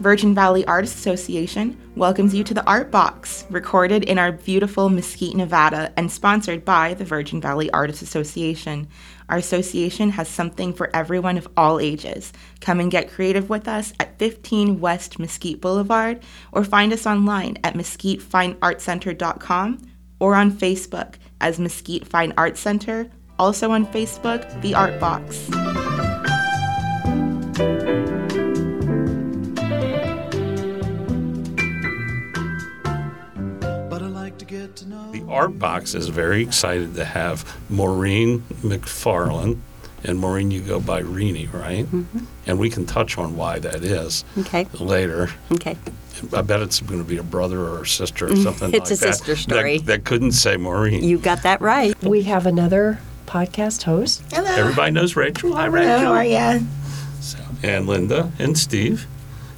Virgin Valley Artists Association welcomes you to the Art Box, recorded in our beautiful Mesquite, Nevada, and sponsored by the Virgin Valley Artists Association. Our association has something for everyone of all ages. Come and get creative with us at 15 West Mesquite Boulevard or find us online at mesquitefineartcenter.com or on Facebook as Mesquite Fine Arts Center, also on Facebook, The Art Box. The Art Box is very excited to have Maureen McFarland. And Maureen, you go by Reenie, right? Mm-hmm. And we can touch on why that is Okay. later. Okay. I bet it's going to be a brother or a sister or something Mm, It's like a that. sister story. That, that couldn't say Maureen. You got that right. We have another podcast host. Hello. Everybody knows Rachel. Hi, Rachel. How are ya? So, and Linda and Steve.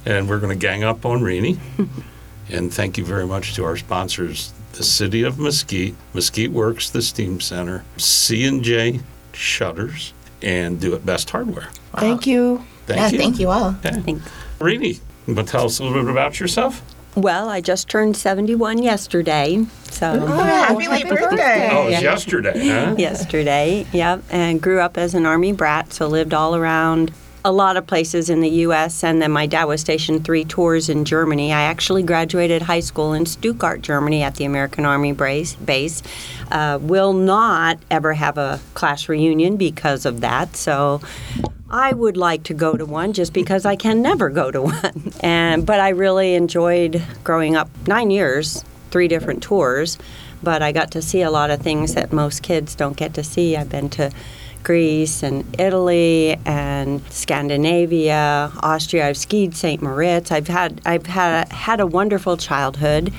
And we're going to gang up on Reenie. and thank you very much to our sponsors, the City of Mesquite, Mesquite Works, the Steam Center, C&J Shutters, and Do It Best Hardware. Thank you. Thank yeah, you. thank you all. Okay. Thanks. Reenie, you want to tell us a little bit about yourself? Well, I just turned 71 yesterday. So, happy late birthday. Oh, it was Yeah. yesterday, huh? yesterday, yep. And grew up as an Army brat, so lived all around a lot of places in the U.S. And then my dad was stationed three tours in Germany. I actually graduated high school in Stuttgart, Germany, at the American Army base. Uh, will not ever have a class reunion because of that. So I would like to go to one just because I can never go to one. And but I really enjoyed growing up nine years, three different tours. But I got to see a lot of things that most kids don't get to see. I've been to Greece and Italy and Scandinavia, Austria. I've skied St. Moritz. I've had I've had had a wonderful childhood.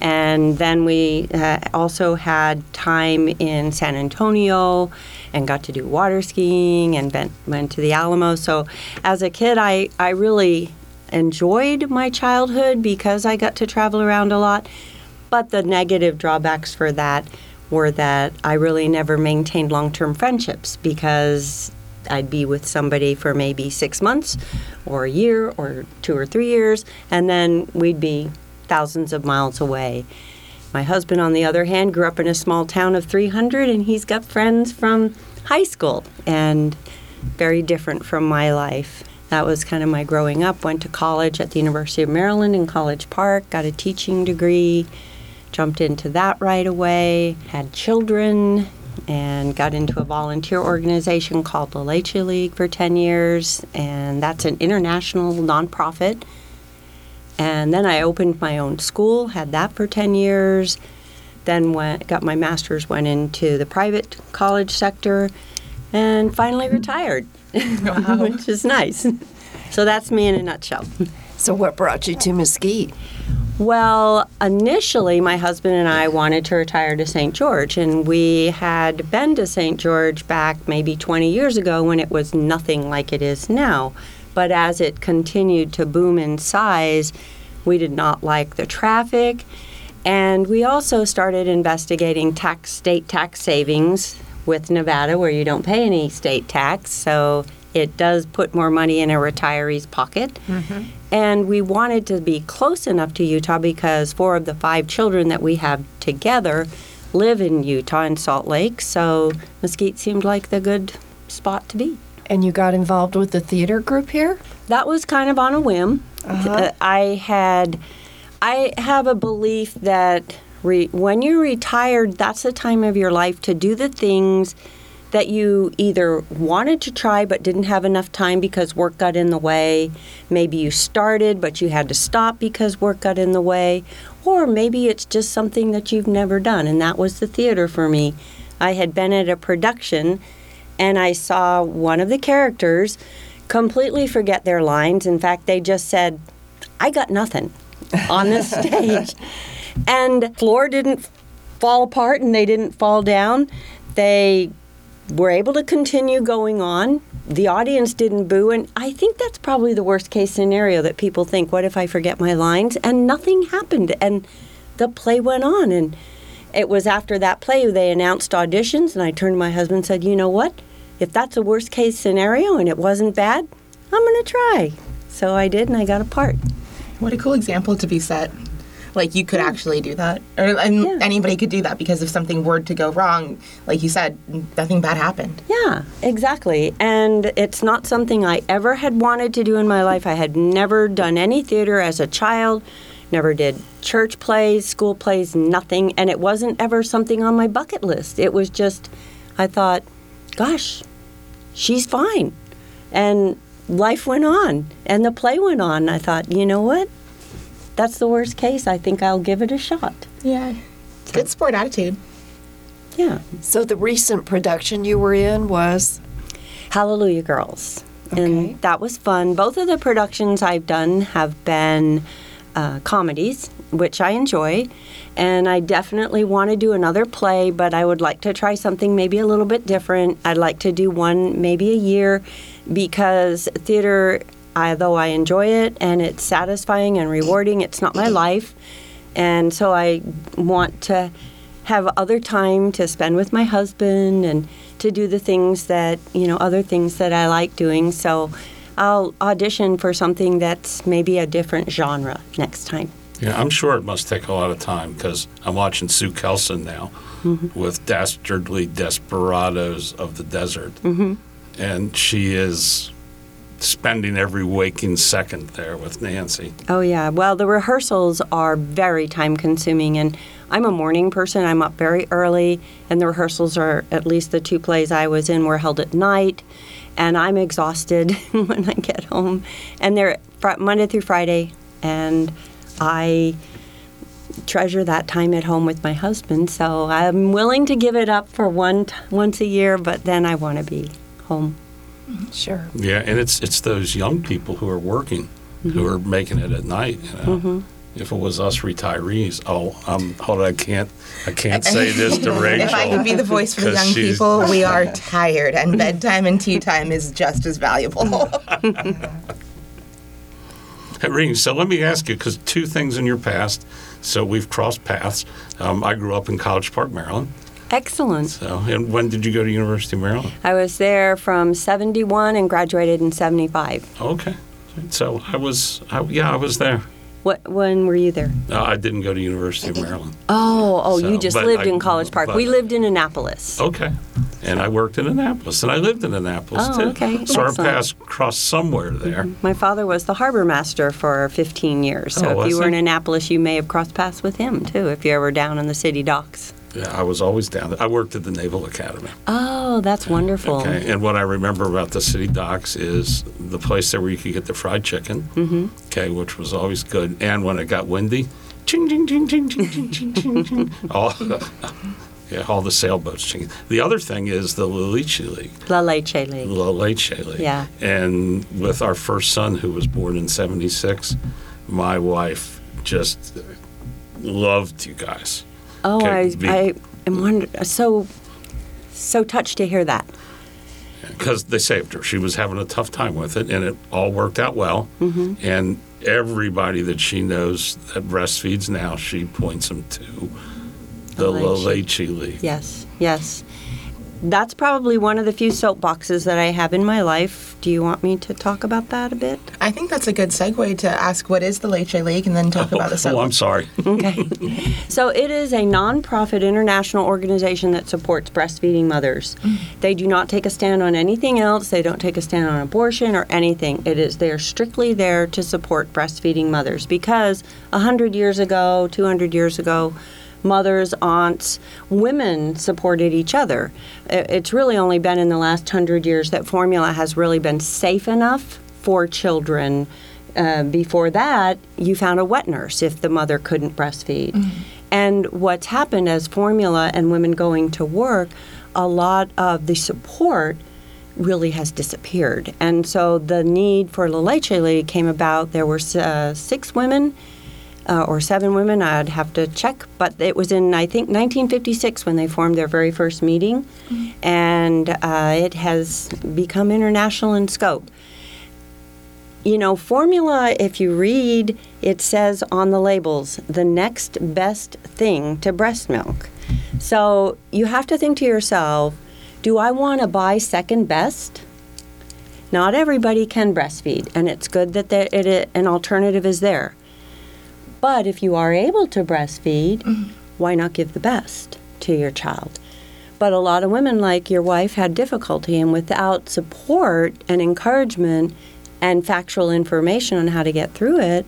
And then we uh, also had time in San Antonio and got to do water skiing and went, went to the Alamo. So as a kid, I, I really enjoyed my childhood because I got to travel around a lot. But the negative drawbacks for that were that I really never maintained long term friendships because I'd be with somebody for maybe six months or a year or two or three years, and then we'd be thousands of miles away. My husband, on the other hand, grew up in a small town of 300, and he's got friends from high school and very different from my life. That was kind of my growing up. Went to college at the University of Maryland in College Park, got a teaching degree, jumped into that right away, had children, and got into a volunteer organization called the Leche League for 10 years, and that's an international nonprofit. And then I opened my own school, had that for 10 years. Then went, got my master's, went into the private college sector, and finally retired, which is nice. So that's me in a nutshell. So, what brought you to Mesquite? Well, initially, my husband and I wanted to retire to St. George, and we had been to St. George back maybe 20 years ago when it was nothing like it is now. But as it continued to boom in size, we did not like the traffic. And we also started investigating tax, state tax savings with Nevada, where you don't pay any state tax. So it does put more money in a retiree's pocket. Mm-hmm. And we wanted to be close enough to Utah because four of the five children that we have together live in Utah in Salt Lake. So Mesquite seemed like the good spot to be. And you got involved with the theater group here? That was kind of on a whim. Uh, I had, I have a belief that re, when you're retired, that's the time of your life to do the things that you either wanted to try but didn't have enough time because work got in the way. Maybe you started but you had to stop because work got in the way. Or maybe it's just something that you've never done, and that was the theater for me. I had been at a production and I saw one of the characters completely forget their lines. In fact, they just said, I got nothing on this stage. And floor didn't fall apart and they didn't fall down. They were able to continue going on. The audience didn't boo, and I think that's probably the worst case scenario that people think, what if I forget my lines? And nothing happened, and the play went on. And it was after that play they announced auditions, and I turned to my husband and said, you know what? If that's a worst case scenario and it wasn't bad, I'm going to try. So I did, and I got a part. What a cool example to be set. Like you could hmm. actually do that, or and Yeah. anybody could do that because if something were to go wrong, like you said, nothing bad happened. Yeah, exactly. And it's not something I ever had wanted to do in my life. I had never done any theater as a child, never did church plays, school plays, nothing. And it wasn't ever something on my bucket list. It was just, I thought, gosh, she's fine. And life went on, and the play went on. I thought, you know what? That's the worst case. I think I'll give it a shot. Yeah, good sport attitude. Yeah. So the recent production you were in was Hallelujah Girls. Okay. And that was fun. Both of the productions I've done have been uh, comedies, which I enjoy. And I definitely want to do another play, but I would like to try something maybe a little bit different. I'd like to do one maybe a year because theater, I, though I enjoy it and it's satisfying and rewarding, it's not my life. And so I want to have other time to spend with my husband and to do the things that, you know, other things that I like doing. So I'll audition for something that's maybe a different genre next time. Yeah, I'm sure it must take a lot of time because I'm watching Sue Kelson now with Dastardly Desperados of the Desert. Mm-hmm. And she is spending every waking second there with Nancy. Oh, yeah. Well, the rehearsals are very time consuming, and I'm a morning person. I'm up very early, and the rehearsals are, at least the two plays I was in, were held at night, and I'm exhausted when I get home. And they're fr- Monday through Friday, and I treasure that time at home with my husband. So I'm willing to give it up for one t- once a year, but then I want to be home. Sure. Yeah, and it's it's those young people who are working, who are making it at night. You know? If it was us retirees, oh, I'm, hold on, I can't, I can't say this to Rachel. If I could be the voice for the young she's- people, we are tired, and bedtime and tea time is just as valuable. Hey, Ring, so let me ask you, because two things in your past. So we've crossed paths. Um, I grew up in College Park, Maryland. Excellent. So, and when did you go to University of Maryland? I was there from 71 and graduated in 75. Okay. So I was, I, yeah, I was there. What? When were you there? Uh, I didn't go to University of Maryland. Oh, oh, So, you just lived I- in College Park. but- we lived in Annapolis. Okay. And I worked in Annapolis, and I lived in Annapolis Oh, too. okay. So our paths crossed somewhere there. My father was the harbor master for 15 years. So Oh, if you were he? in Annapolis, you may have crossed paths with him too, if you ever down in the city docks. Yeah, I was always down there. I worked at the Naval Academy. Oh, that's wonderful. Okay. And what I remember about the city docks is the place there where you could get the fried chicken. Mm-hmm. Okay, which was always good. And when it got windy, ching ching ching ching ching ching ching ching ching. All, yeah, all the sailboats ching. The other thing is the Leche League. La Leche League. La Leche League. Yeah. And with our first son, who was born in '76, my wife just loved you guys. Oh, be- I, I am wonder- so, so touched to hear that. because they saved her. She was having a tough time with it, and it all worked out well. Mm-hmm. And everybody that she knows that breastfeeds now, she points them to the Leche. Leche League. Yes, yes. That's probably one of the few soapboxes that I have in my life. Do you want me to talk about that a bit? I think that's a good segue to ask what is the Leche League and then talk oh, about the soapbox. Oh, I'm sorry. Okay. so it is a nonprofit international organization that supports breastfeeding mothers. Mm. They do not take a stand on anything else. They don't take a stand on abortion or anything. It is they are strictly there to support breastfeeding mothers because 100 years ago, 200 years ago, mothers, aunts, women supported each other. It's really only been in the last 100 years that formula has really been safe enough for children uh, before that, you found a wet nurse if the mother couldn't breastfeed. And what's happened as formula and women going to work, a lot of the support really has disappeared. And so the need for La Leche League came about. There were uh, six women uh, or seven women. I'd have to check, but it was in I think 1956 when they formed their very first meeting, and uh, it has become international in scope. You know, formula, if you read, it says on the labels, the next best thing to breast milk. So you have to think to yourself, do I want to buy second best? Not everybody can breastfeed, and it's good that there, it, an alternative is there. But if you are able to breastfeed, why not give the best to your child? But a lot of women, like your wife, had difficulty, and without support and encouragement and factual information on how to get through it,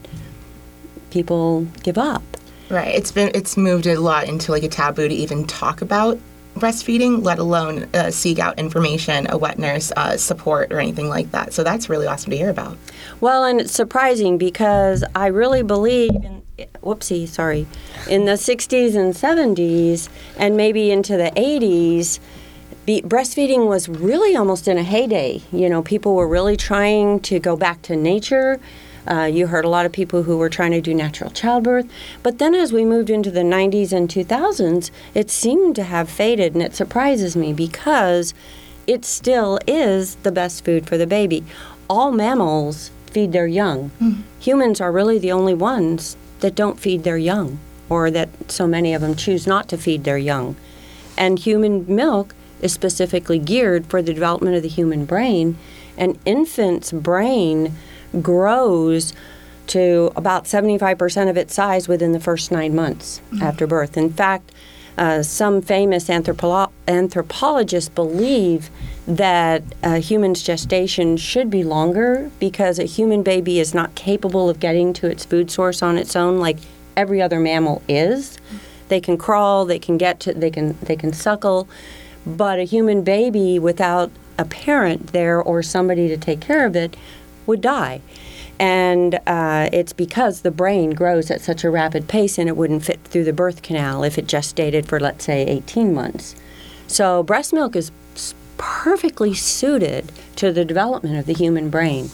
people give up. Right. It's been it's moved a lot into like a taboo to even talk about breastfeeding, let alone uh, seek out information, a wet nurse uh, support, or anything like that. So that's really awesome to hear about. Well, and it's surprising because I really believe in, whoopsie, sorry, in the 60s and 70s and maybe into the 80s, be, breastfeeding was really almost in a heyday. You know, people were really trying to go back to nature. Uh, you heard a lot of people who were trying to do natural childbirth. But then as we moved into the 90s and 2000s, it seemed to have faded, and it surprises me because it still is the best food for the baby. All mammals feed their young. Humans are really the only ones that don't feed their young, or that so many of them choose not to feed their young. And human milk is specifically geared for the development of the human brain. An infant's brain grows to about 75% of its size within the first nine months mm-hmm. after birth. In fact, uh, some famous anthropo- anthropologists believe that a human's gestation should be longer because a human baby is not capable of getting to its food source on its own like every other mammal is. They can crawl, they can get to, they can they can suckle, but a human baby without a parent there or somebody to take care of it would die. And uh, it's because the brain grows at such a rapid pace and it wouldn't fit through the birth canal if it gestated for, let's say, 18 months. So, breast milk is perfectly suited to the development of the human brain.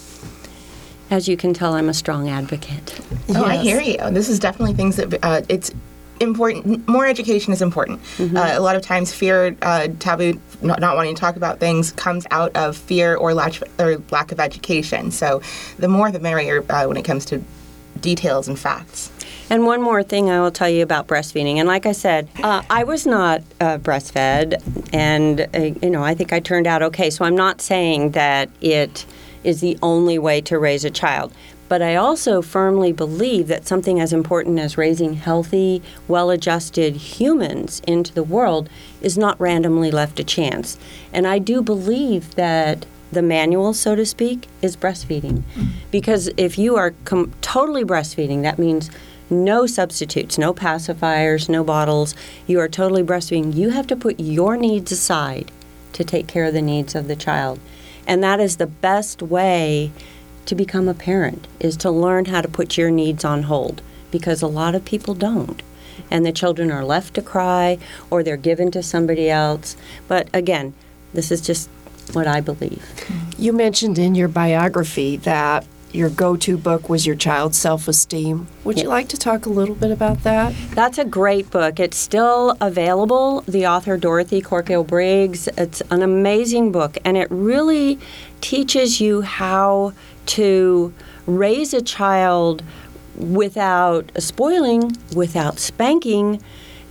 As you can tell, I'm a strong advocate. Oh, I hear you. This is definitely things that uh, it's important. More education is important. Mm-hmm. Uh, a lot of times, fear, uh, taboo, not, not wanting to talk about things comes out of fear or lack or lack of education. So, the more the merrier uh, when it comes to details and facts. And one more thing I will tell you about breastfeeding. And like I said, uh, I was not uh, breastfed, and uh, you know I think I turned out okay. So I'm not saying that it is the only way to raise a child. But I also firmly believe that something as important as raising healthy, well adjusted humans into the world is not randomly left to chance. And I do believe that the manual, so to speak, is breastfeeding. Because if you are com- totally breastfeeding, that means no substitutes, no pacifiers, no bottles. You are totally breastfeeding. You have to put your needs aside to take care of the needs of the child. And that is the best way to become a parent is to learn how to put your needs on hold because a lot of people don't. And the children are left to cry or they're given to somebody else. But again, this is just what I believe. You mentioned in your biography that your go to book was your child's self esteem. Would you like to talk a little bit about that? That's a great book. It's still available. The author, Dorothy Corkhill Briggs, it's an amazing book, and it really teaches you how to raise a child without spoiling, without spanking,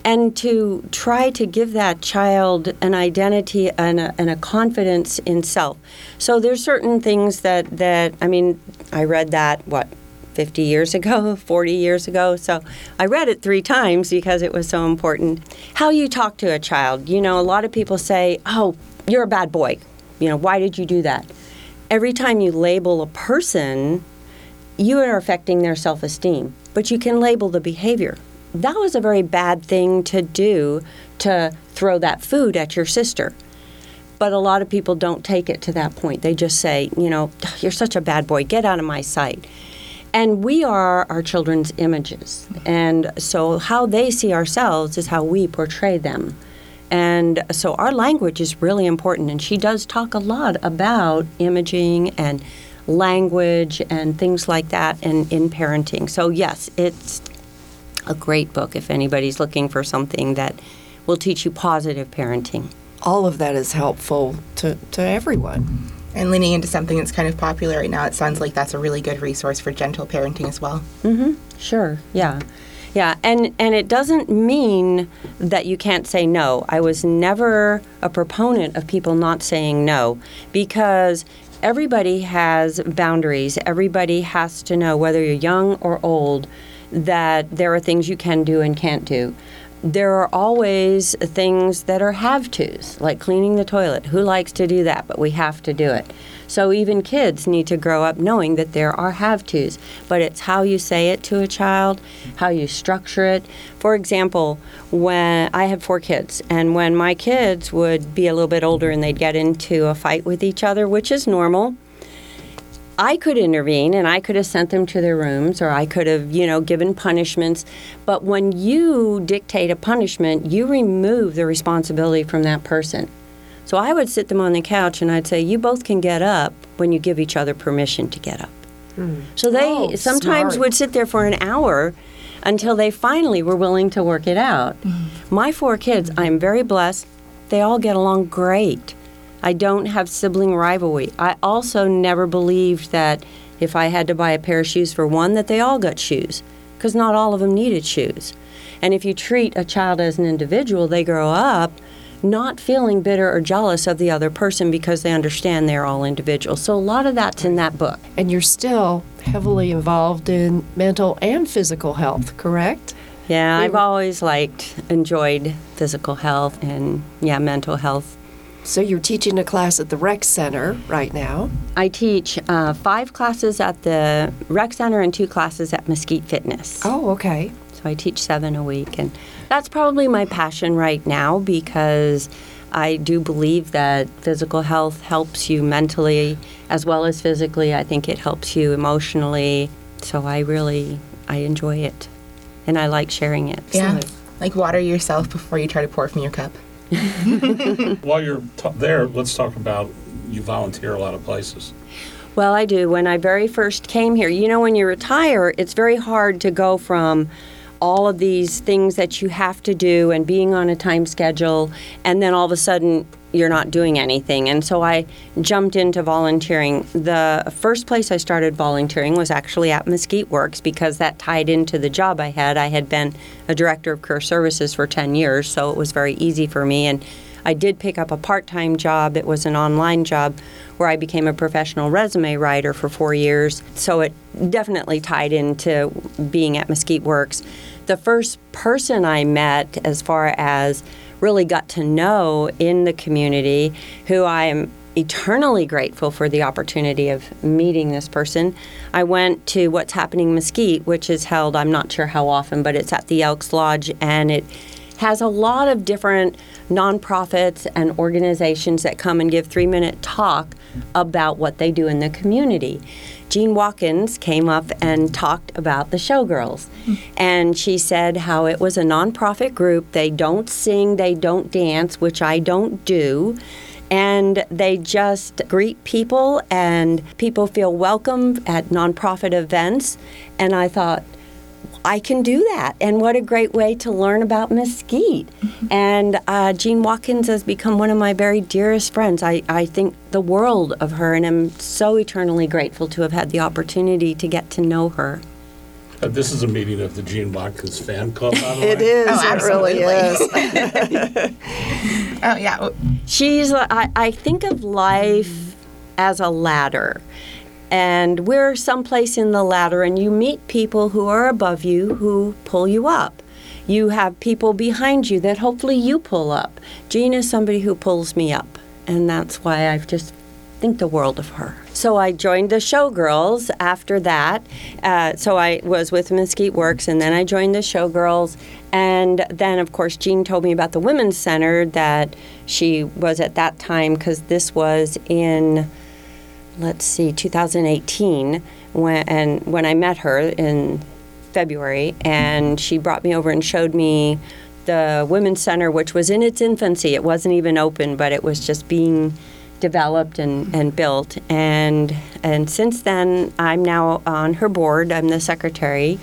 and to try to give that child an identity and a, and a confidence in self. So there's certain things that, that I mean, I read that, what, 50 years ago, 40 years ago. So I read it three times because it was so important. How you talk to a child. You know, a lot of people say, oh, you're a bad boy. You know, why did you do that? Every time you label a person, you are affecting their self esteem, but you can label the behavior. That was a very bad thing to do to throw that food at your sister. But a lot of people don't take it to that point. They just say, you know, you're such a bad boy, get out of my sight. And we are our children's images. And so how they see ourselves is how we portray them. And so our language is really important. And she does talk a lot about imaging and language and things like that in, in parenting. So, yes, it's a great book if anybody's looking for something that will teach you positive parenting. All of that is helpful to, to everyone. And leaning into something that's kind of popular right now, it sounds like that's a really good resource for gentle parenting as well. Mm-hmm. Sure. Yeah. Yeah, and and it doesn't mean that you can't say no. I was never a proponent of people not saying no because everybody has boundaries. Everybody has to know whether you're young or old that there are things you can do and can't do. There are always things that are have tos, like cleaning the toilet. Who likes to do that? But we have to do it. So even kids need to grow up knowing that there are have tos, but it's how you say it to a child, how you structure it. For example, when I have four kids, and when my kids would be a little bit older and they'd get into a fight with each other, which is normal, I could intervene and I could have sent them to their rooms or I could have, you know, given punishments. But when you dictate a punishment, you remove the responsibility from that person. So I would sit them on the couch and I'd say, You both can get up when you give each other permission to get up. Hmm. So they Oh, sometimes smart. would sit there for an hour until they finally were willing to work it out. Hmm. My four kids, hmm. I'm very blessed. They all get along great. I don't have sibling rivalry. I also never believed that if I had to buy a pair of shoes for one, that they all got shoes, because not all of them needed shoes. And if you treat a child as an individual, they grow up not feeling bitter or jealous of the other person because they understand they're all individuals. So a lot of that's in that book. And you're still heavily involved in mental and physical health, correct? Yeah, I've always liked, enjoyed physical health and, yeah, mental health. So you're teaching a class at the rec center right now. I teach uh, five classes at the rec center and two classes at Mesquite Fitness. Oh, okay. So I teach seven a week. And that's probably my passion right now because I do believe that physical health helps you mentally as well as physically. I think it helps you emotionally. So I really, I enjoy it. And I like sharing it. Yeah. Like water yourself before you try to pour from your cup. While you're t- there, let's talk about you volunteer a lot of places. Well, I do. When I very first came here, you know, when you retire, it's very hard to go from all of these things that you have to do and being on a time schedule, and then all of a sudden you're not doing anything. And so I jumped into volunteering. The first place I started volunteering was actually at Mesquite Works because that tied into the job I had. I had been a director of career services for 10 years, so it was very easy for me. And I did pick up a part time job. It was an online job where I became a professional resume writer for four years. So it definitely tied into being at Mesquite Works. The first person I met, as far as really got to know in the community, who I am eternally grateful for the opportunity of meeting this person. I went to What's Happening Mesquite, which is held, I'm not sure how often, but it's at the Elks Lodge, and it has a lot of different nonprofits and organizations that come and give three minute talk about what they do in the community. Jean Watkins came up and talked about the Showgirls. And she said how it was a nonprofit group. They don't sing, they don't dance, which I don't do. And they just greet people, and people feel welcome at nonprofit events. And I thought, I can do that. And what a great way to learn about Mesquite. And uh, Jean Watkins has become one of my very dearest friends. I, I think the world of her, and I'm so eternally grateful to have had the opportunity to get to know her. Uh, this is a meeting of the Jean Watkins fan club, by the way. It is. Oh, it really absolutely. is. Oh, yeah. She's, I, I think of life as a ladder. And we're someplace in the ladder, and you meet people who are above you who pull you up. You have people behind you that hopefully you pull up. Jean is somebody who pulls me up, and that's why I've just think the world of her. So I joined the Showgirls after that. Uh, so I was with Mesquite Works, and then I joined the Showgirls. And then, of course, Jean told me about the Women's Center that she was at that time, because this was in, let's see, 2018, when, and when I met her in February, and she brought me over and showed me the Women's Center, which was in its infancy. It wasn't even open, but it was just being developed and, and built. And and since then, I'm now on her board. I'm the secretary,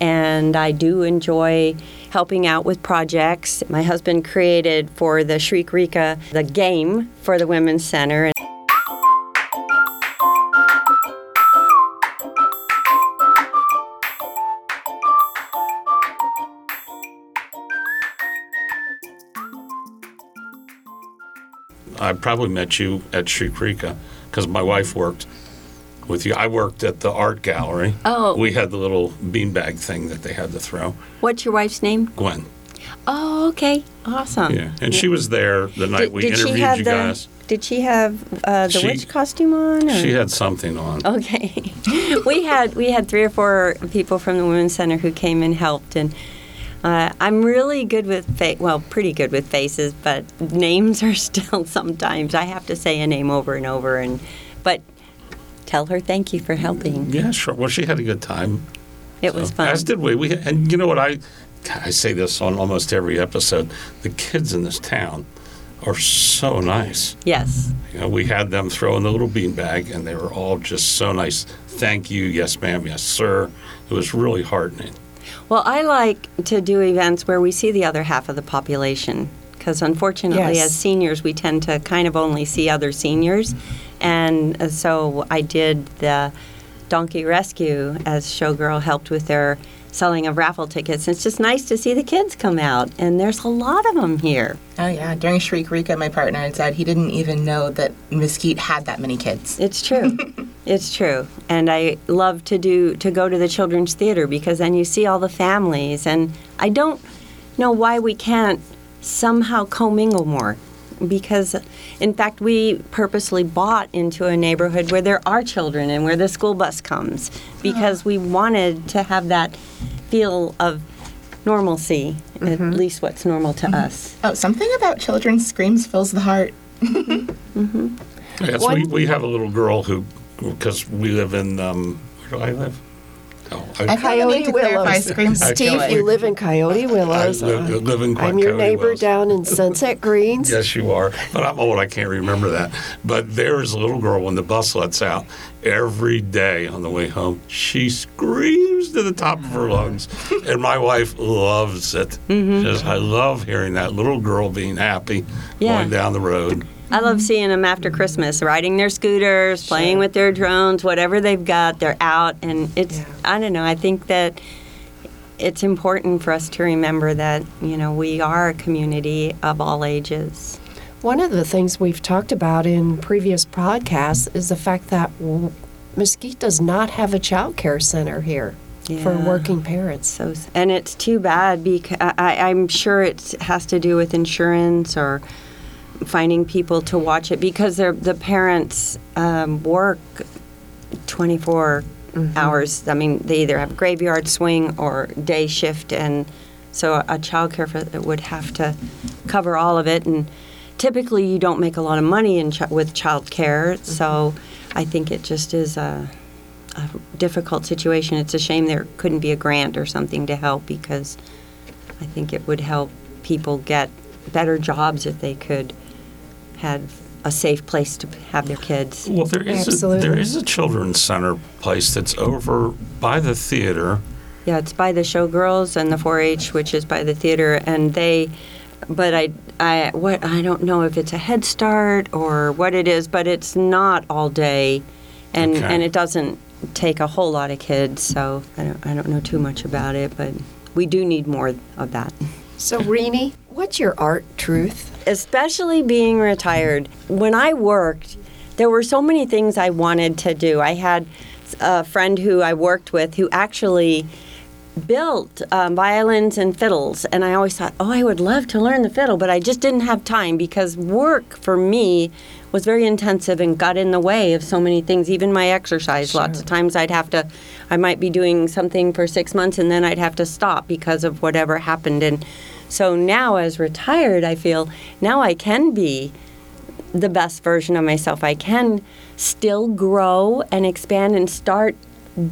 and I do enjoy helping out with projects. My husband created for the Shriekrika the game for the Women's Center. I probably met you at Shriekrika because my wife worked with you. I worked at the art gallery. Oh. We had the little beanbag thing that they had to throw. What's your wife's name? Gwen. Oh, okay. Awesome. Yeah. And she was there the night Did, we did she interviewed have you the, guys. Did she have uh, the She- witch costume on? Or? She had something on. Okay. we had we had three or four people from the Women's Center who came and helped, and uh, I'm really good with fa- well, pretty good with faces, but names are still sometimes I have to say a name over and over, and but tell her thank you for helping. Yeah, sure. Well, she had a good time. It was So, fun. As did we. We and you know what I I say this on almost every episode. The kids in this town are so nice. yes. You know, we had them throw in the little beanbag, and they were all just so nice. Thank you, yes, ma'am, yes, sir. It was really heartening. Well, I like to do events where we see the other half of the population because unfortunately, Yes. as seniors, we tend to kind of only see other seniors. And uh, so I did the Donkey Rescue as Showgirl helped with their selling of raffle tickets. It's just nice to see the kids come out, and there's a lot of them here. Oh yeah, during Shriek Rika, my partner had said he didn't even know that Mesquite had that many kids. It's true. it's true. And I love to do to go to the children's theater because then you see all the families and I don't know why we can't somehow commingle more. Because in fact we purposely bought into a neighborhood where there are children and where the school bus comes because we wanted to have that feel of normalcy, at mm-hmm. least what's normal to mm-hmm. us. Oh, something about children's screams fills the heart. Mm-hmm. Yes, we, we have a little girl who, because we live in, um, where do I live? Oh, I I, feel the need to Coyote clarify Willows. screams I- Steve, joy. you live in Coyote I Willows. live, Uh, live in I'm your Coyote neighbor Wells. down in Sunset Greens. Yes, you are. But I'm old. I can't remember that. But there's a little girl when the bus lets out every day on the way home. She screams to the top of her lungs, and my wife loves it. Mm-hmm. Says, I love hearing that little girl being happy Yeah. going down the road. I love mm-hmm. seeing them after Christmas, riding their scooters, playing with their drones, whatever they've got, they're out. And it's, Yeah. I don't know, I think that it's important for us to remember that, you know, we are a community of all ages. One of the things we've talked about in previous podcasts is the fact that Mesquite does not have a child care center here for working parents. So, and it's too bad because I, I'm sure it has to do with insurance or finding people to watch it because the parents um, work 24 hours. I mean, they either have graveyard swing or day shift, and so a child care would have to cover all of it. And typically, you don't make a lot of money in ch- with child care, so I think it just is a a difficult situation. It's a shame there couldn't be a grant or something to help because I think it would help people get better jobs if they could have a safe place to have their kids. Well, there is a there is a children's center place that's over by the theater. Yeah, it's by the Showgirls and the 4-H, which is by the theater, and they. But I, I, what I don't know if it's a Head Start or what it is, but it's not all day, and Okay. and it doesn't take a whole lot of kids. So I don't, I don't know too much about it, but we do need more of that. So, Renee, what's your art truth? especially being retired. When I worked, there were so many things I wanted to do. I had a friend who I worked with who actually built um, violins and fiddles, and I always thought, oh, I would love to learn the fiddle, but I just didn't have time because work for me was very intensive and got in the way of so many things, even my exercise. Lots of times I'd have to, I might be doing something for six months and then I'd have to stop because of whatever happened. And so now, as retired, I feel now I can be the best version of myself. I can still grow and expand and start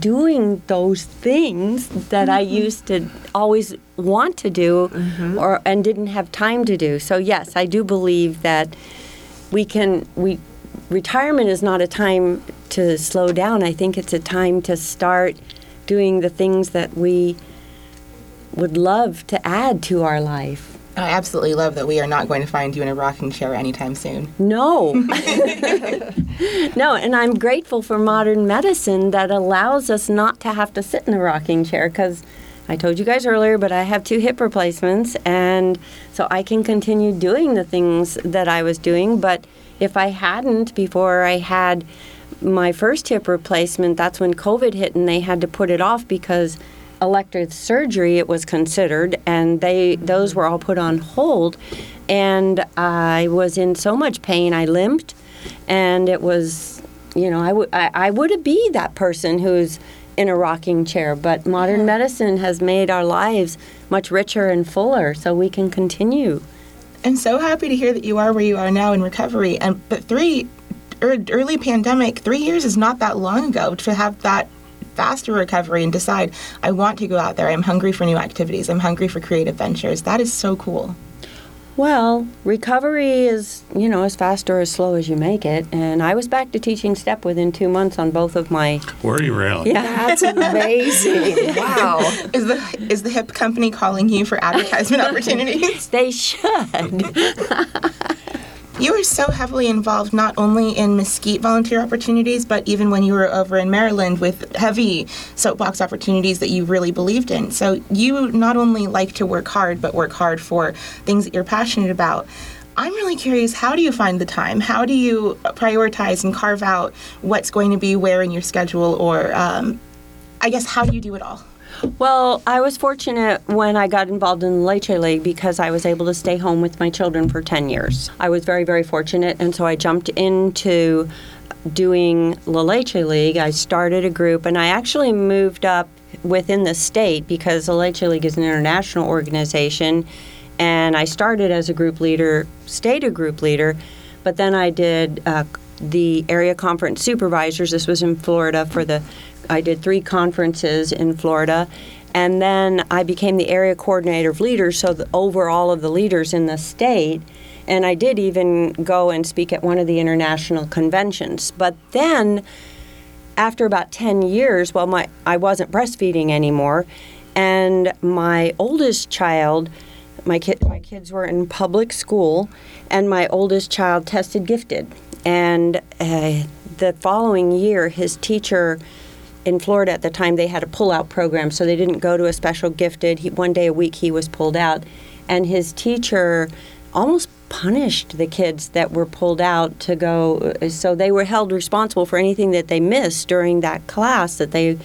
doing those things that I mm-hmm. used to always want to do mm-hmm. or and didn't have time to do. So yes, I do believe that we can we retirement is not a time to slow down. I think it's a time to start doing the things that we would love to add to our life. I absolutely love that we are not going to find you in a rocking chair anytime soon. No. no, and I'm grateful for modern medicine that allows us not to have to sit in a rocking chair because I told you guys earlier, but I have two hip replacements, and so I can continue doing the things that I was doing. But if I hadn't, before I had my first hip replacement, that's when COVID hit and they had to put it off because elective surgery it was considered and they those were all put on hold. And I was in so much pain I limped and it was you know I would I, I would be that person who's in a rocking chair but modern medicine has made our lives much richer and fuller so we can continue. I'm so happy to hear that you are where you are now in recovery. And but three er, early pandemic, three years is not that long ago to have that faster recovery and decide I want to go out there. I'm hungry for new activities. I'm hungry for creative ventures. That is so cool. Well, recovery is, you know, as fast or as slow as you make it. And I was back to teaching step within two months on both of my. Were you really? Yeah. That's amazing. wow. Is the is the hip company calling you for advertisement opportunities? They should. You were so heavily involved not only in Mesquite volunteer opportunities, but even when you were over in Maryland with heavy soapbox opportunities that you really believed in. So you not only like to work hard, but work hard for things that you're passionate about. I'm really curious how do you find the time? How do you prioritize and carve out what's going to be where in your schedule? Or um, I guess, how do you do it all? Well, I was fortunate when I got involved in the Leche League because I was able to stay home with my children for 10 years. I was very, very fortunate, and so I jumped into doing La Leche League. I started a group, and I actually moved up within the state because La Leche League is an international organization, and I started as a group leader, stayed a group leader, but then I did uh, the area conference supervisors. This was in Florida for the I did three conferences in Florida. And then I became the area coordinator of leaders, so the, over all of the leaders in the state. And I did even go and speak at one of the international conventions. But then, after about 10 years, well, my, I wasn't breastfeeding anymore. And my oldest child, my, kid, my kids were in public school, and my oldest child tested gifted. And uh, the following year, his teacher in Florida at the time, they had a pull-out program, so they didn't go to a special gifted. He, one day a week, he was pulled out, and his teacher almost punished the kids that were pulled out to go. So they were held responsible for anything that they missed during that class that they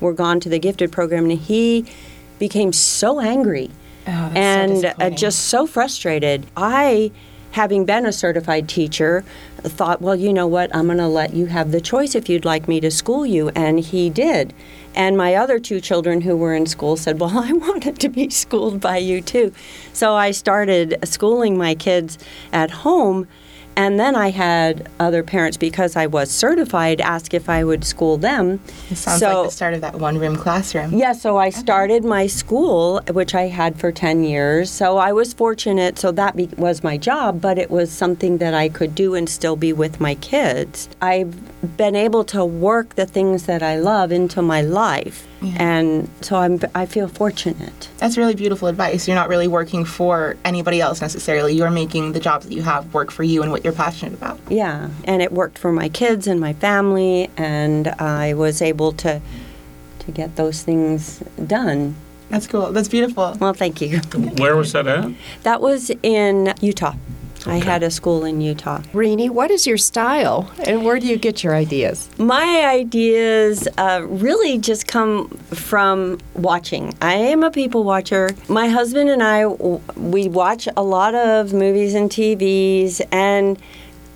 were gone to the gifted program, and he became so angry Oh, and uh, just so frustrated. I having been a certified teacher, thought, well, you know what, I'm going to let you have the choice if you'd like me to school you. And he did. And my other two children who were in school said, well, I wanted to be schooled by you too. So I started schooling my kids at home. And then I had other parents, because I was certified, ask if I would school them. It sounds so, like the start of that one room classroom. yeah, so I started my school, which I had for 10 years. So I was fortunate. So that be- was my job, but it was something that I could do and still be with my kids. I've been able to work the things that I love into my life. And so I'm, I feel fortunate. That's really beautiful advice. You're not really working for anybody else necessarily. You're making the jobs that you have work for you and what you're passionate about. Yeah, and it worked for my kids and my family, and I was able to to get those things done. That's cool. That's beautiful. Well, thank you. Where was that at? That was in Utah. I had a school in Utah. Reenie, what is your style and where do you get your ideas? My ideas uh, really just come from watching. I am a people watcher. My husband and I, we watch a lot of movies and TVs, and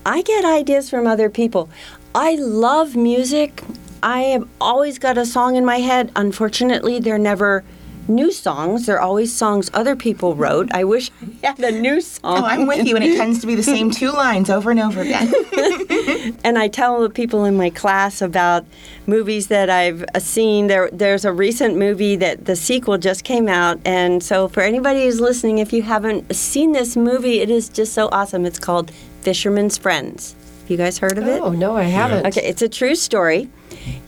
I get ideas from other people. I love music. I have always got a song in my head. Unfortunately, they're never new songs. They're always songs other people wrote. I wish I had a new song. Oh, I'm with you, and it tends to be the same two lines over and over again. and I tell the people in my class about movies that I've uh, seen. There, there's a recent movie that the sequel just came out, and so for anybody who's listening, if you haven't seen this movie, it is just so awesome. It's called Fisherman's Friends. Have you guys heard of it? Oh, no, I haven't. Okay, it's a true story.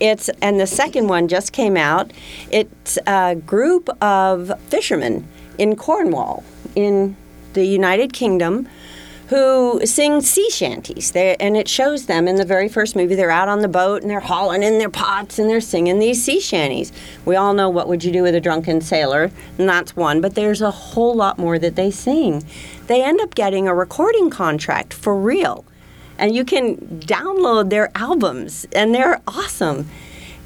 It's and the second one just came out. It's a group of fishermen in Cornwall, in the United Kingdom, who sing sea shanties. They, and it shows them in the very first movie. They're out on the boat and they're hauling in their pots and they're singing these sea shanties. We all know what would you do with a drunken sailor, and that's one. But there's a whole lot more that they sing. They end up getting a recording contract for real and you can download their albums and they're awesome.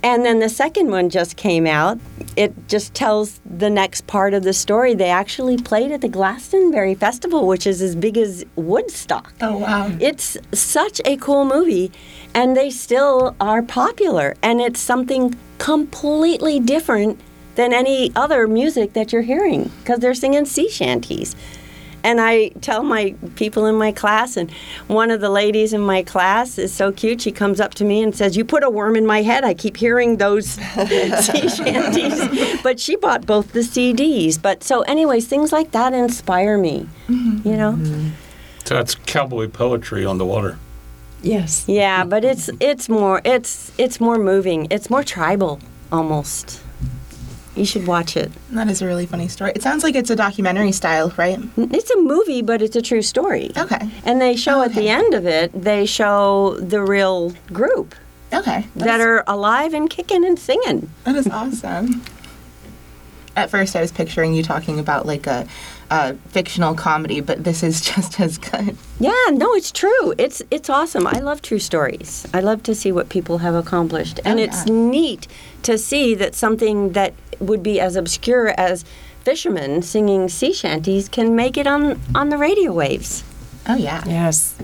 And then the second one just came out. It just tells the next part of the story. They actually played at the glastonbury festival which is as big as woodstock. Oh, wow. it's such a cool movie and they still are popular. And it's something completely different than any other music that you're hearing because they're singing sea shanties and I tell my people in my class, and one of the ladies in my class is so cute. She comes up to me and says, "You put a worm in my head. I keep hearing those sea shanties." But she bought both the CDs. But so, anyways, things like that inspire me. Mm-hmm. You know. Mm-hmm. So that's cowboy poetry on the water. Yes. Yeah, but it's it's more it's it's more moving. It's more tribal almost. You should watch it. That is a really funny story. It sounds like it's a documentary style, right? It's a movie, but it's a true story. Okay. And they show oh, at the end of it, they show the real group Okay. that are alive and kicking and singing. That is awesome. At first, I was picturing you talking about like a, a fictional comedy, but this is just as good. Yeah, no, it's true. It's it's awesome. I love true stories. I love to see what people have accomplished, and Oh, it's neat to see that something that would be as obscure as fishermen singing sea shanties can make it on on the radio waves. Oh yeah. Yes.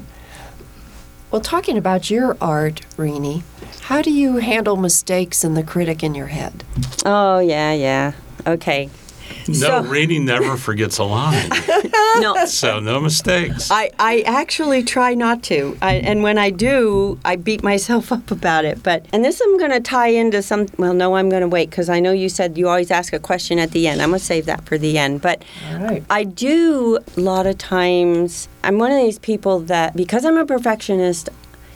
Well, talking about your art, Reenie, how do you handle mistakes and the critic in your head? Oh yeah, yeah. Okay. No, So- Reenie never forgets a line, No, so no mistakes. I, I actually try not to. I, and when I do, I beat myself up about it. But and this I'm going to tie into some. Well, no, I'm going to wait because I know you said you always ask a question at the end. I'm going to save that for the end. But All right. I do a lot of times. I'm one of these people that because I'm a perfectionist,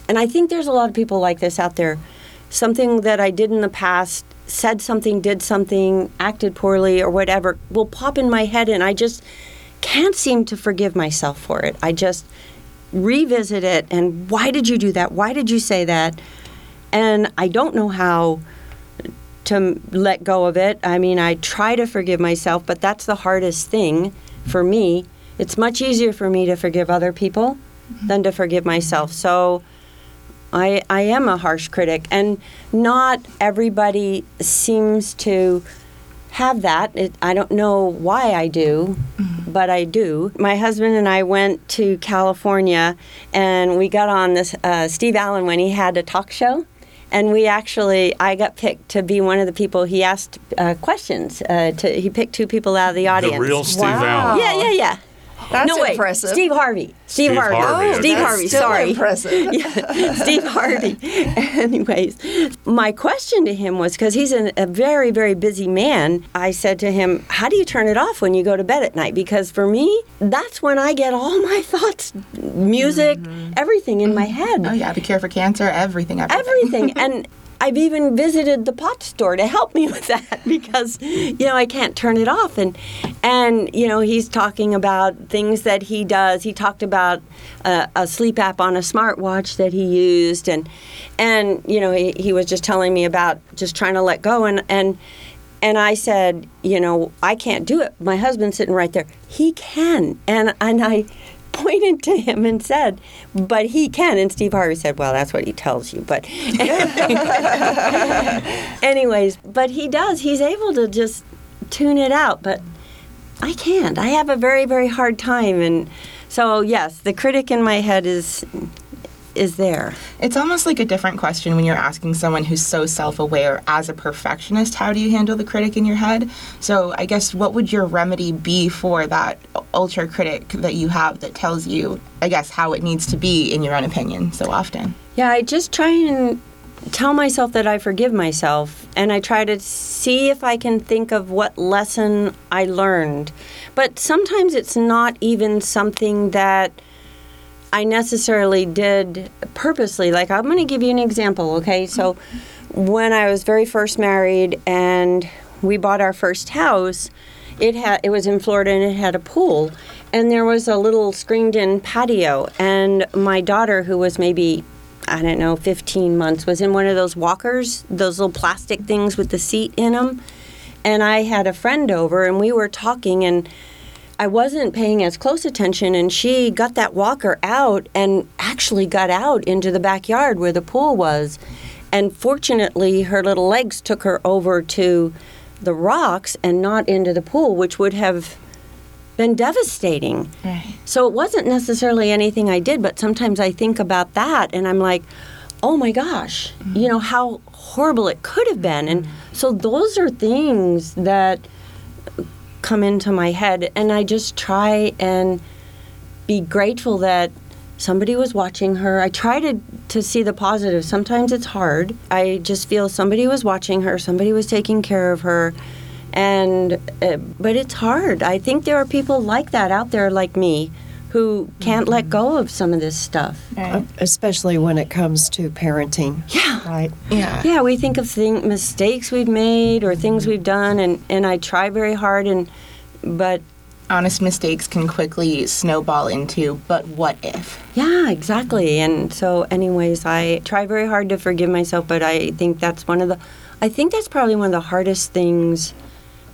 and I think there's a lot of people like this out there. Something that I did in the past, said something, did something, acted poorly, or whatever, will pop in my head, and I just can't seem to forgive myself for it. I just revisit it, and why did you do that? Why did you say that? And I don't know how to let go of it. I mean, I try to forgive myself, but that's the hardest thing for me. It's much easier for me to forgive other people mm-hmm. than to forgive myself. So I, I am a harsh critic, and not everybody seems to have that. It, I don't know why I do, but I do. My husband and I went to California, and we got on this uh, Steve Allen when he had a talk show. And we actually, I got picked to be one of the people he asked uh, questions. Uh, to, he picked two people out of the audience. the real Steve Wow. Allen. Yeah, yeah, yeah. That's no, wait. impressive. Steve Harvey. Steve, Steve Harvey. Harvey, Oh, Steve okay. Harvey. Still sorry. impressive. Yeah, Steve Harvey. Anyways, my question to him was because he's an, a very, very busy man. I said to him, How do you turn it off when you go to bed at night? Because for me, that's when I get all my thoughts, music, mm-hmm. everything in my mm-hmm. head Oh yeah. The cure for cancer, everything. Everything. everything. and I've even visited the pot store to help me with that because you know I can't turn it off and and you know he's talking about things that he does. He talked about uh, a sleep app on a smartwatch that he used and and you know he, he was just telling me about just trying to let go and and and I said, you know, I can't do it. My husband's sitting right there. He can. And and I pointed to him and said, but he can. And Steve Harvey said, well, that's what he tells you. But anyways, but he does. He's able to just tune it out. But I can't. I have a very, very hard time. And so, yes, the critic in my head is is there. It's almost like a different question when you're asking someone who's so self-aware as a perfectionist. How do you handle the critic in your head? So I guess what would your remedy be for that ultra critic that you have that tells you, I guess, how it needs to be in your own opinion so often? Yeah, I just try and tell myself that I forgive myself and I try to see if I can think of what lesson I learned. But sometimes it's not even something that I necessarily did purposely. Like, I'm going to give you an example, okay? So, when I was very first married and we bought our first house, it had it was in Florida and it had a pool and there was a little screened in patio and my daughter who was maybe I don't know 15 months was in one of those walkers, those little plastic things with the seat in them. And I had a friend over and we were talking and I wasn't paying as close attention, and she got that walker out and actually got out into the backyard where the pool was. And fortunately, her little legs took her over to the rocks and not into the pool, which would have been devastating. Right. So it wasn't necessarily anything I did, but sometimes I think about that and I'm like, oh my gosh, you mm-hmm. know, how horrible it could have been. And so those are things that come into my head and I just try and be grateful that somebody was watching her. I try to to see the positive. Sometimes it's hard. I just feel somebody was watching her, somebody was taking care of her. And uh, but it's hard. I think there are people like that out there like me who can't let go of some of this stuff. Right. Uh, especially when it comes to parenting. Yeah. Right. Yeah. Yeah, we think of thing, mistakes we've made or things we've done and and I try very hard and but Honest mistakes can quickly snowball into, but what if? Yeah, exactly. And so, anyways, I try very hard to forgive myself, but I think that's one of the, I think that's probably one of the hardest things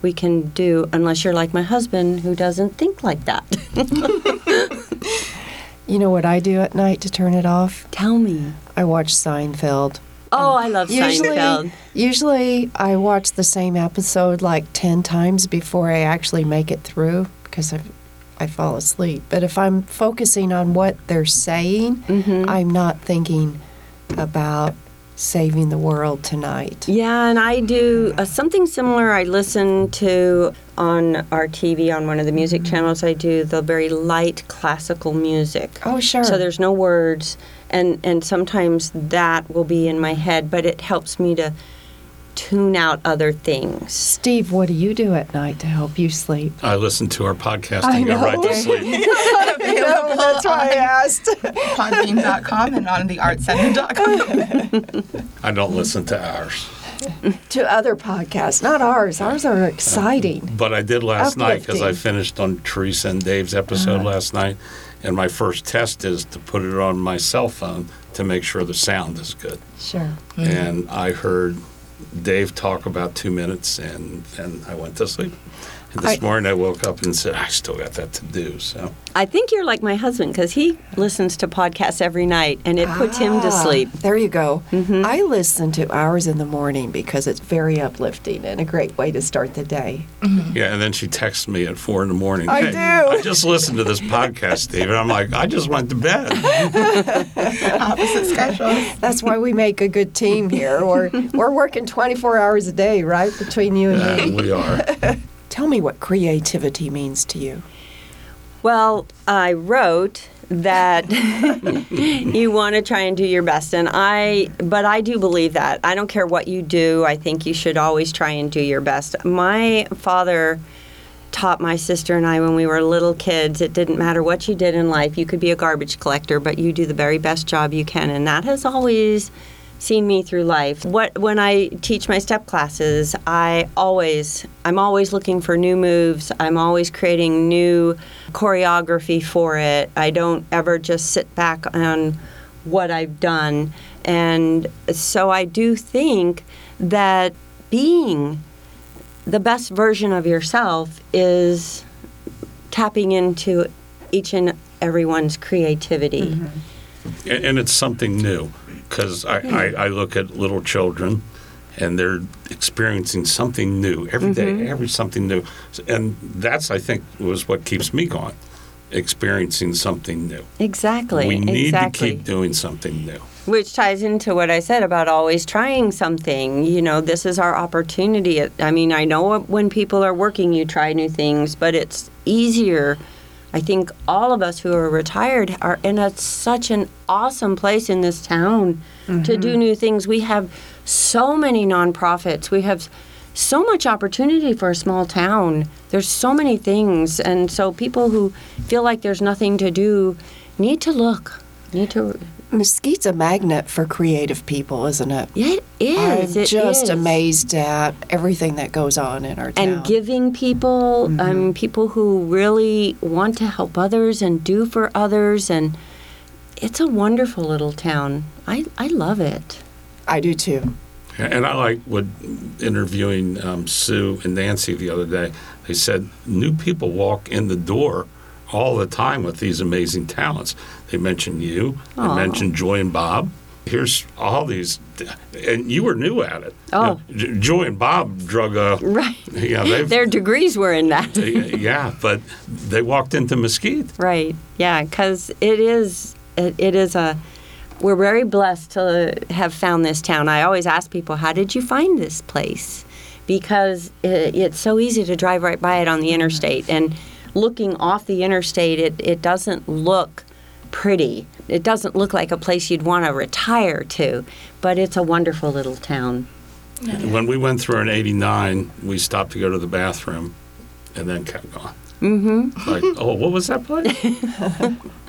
we can do, unless you're like my husband who doesn't think like that. You know what I do at night to turn it off? Tell me. I watch Seinfeld. Oh, I love Seinfeld. usually I watch the same episode like 10 times before I actually make it through because I, I fall asleep. But if I'm focusing on what they're saying, Mm-hmm. I'm not thinking about saving the world tonight. Yeah, and I do uh, something similar. I listen to on our TV on one of the music mm-hmm. channels. I do the very light classical music. Oh, sure. So there's no words, and and sometimes that will be in my head, but it helps me to tune out other things. Steve, what do you do at night to help you sleep? I listen to our podcast and get right to sleep. Available I asked. podbean.com and on theartcenter.com. I don't listen to ours. To other podcasts, not ours. Ours are exciting. But I did last night because I finished on Teresa and Dave's episode uh-huh. last night. And my first test is to put it on my cell phone to make sure the sound is good. Sure. And I heard Dave talk about two minutes and then I went to sleep. And this I- morning I woke up and said, I still got that to do. So I think you're like my husband because he listens to podcasts every night, and it puts him to Ah, sleep. There you go. I listen to ours in the morning because it's very uplifting and a great way to start the day. Yeah, and then she texts me at four in the morning. I "Hey, do. I just listened to this podcast, Steve. And I'm like, I just went to bed. Opposite schedules. That's why we make a good team here. We're, we're working 24 hours a day, right, between you and Uh, me. we are. Tell me what creativity means to you. Well, I wrote that you want to try and do your best and I but I do believe that. I don't care what you do. I think you should always try and do your best. My father taught my sister and I when we were little kids it didn't matter what you did in life. You could be a garbage collector, but you do the very best job you can and that has always seen me through life. What when I teach my step classes, I always I'm always looking for new moves. I'm always creating new choreography for it. I don't ever just sit back on what I've done. And so I do think that being the best version of yourself is tapping into each and everyone's creativity. Mm-hmm. And, and it's something new because I, hmm. I, I look at little children and they're experiencing something new every day, mm-hmm. every something new. And that's, I think, was what keeps me going, experiencing something new. Exactly. we need exactly. to keep doing something new. Which ties into what I said about always trying something. You know, this is our opportunity. I mean, I know when people are working, you try new things, but it's easier. I think all of us who are retired are in a, such an awesome place in this town to do mm-hmm. new things. We have so many nonprofits. We have so much opportunity for a small town. There's so many things, and so people who feel like there's nothing to do need to look. Need to Mesquite's a magnet for creative people, isn't it? It is. I'm it just is. amazed at everything that goes on in our town. and giving people, Mm-hmm. um, people who really want to help others and do for others, and it's a wonderful little town. I I love it. I do too. And I like what interviewing um, Sue and Nancy the other day. They said new people walk in the door all the time with these amazing talents. They mentioned you. They mentioned Joy and Bob. Here's all these, and you were new at it. Oh. You Oh. know, Joy and Bob drug a. Right. Yeah, they've. Their degrees were in that. yeah, but they walked into Mesquite. Right. Yeah, because it is it, it is a we're very blessed to have found this town. I always ask people, "How did you find this place?" Because it, it's so easy to drive right by it on the interstate, and looking off the interstate, it it doesn't look pretty. It doesn't look like a place you'd want to retire to, but it's a wonderful little town. When we went through in '89, we stopped to go to the bathroom, and then kept going. Mm-hmm. Like, oh, what was that place?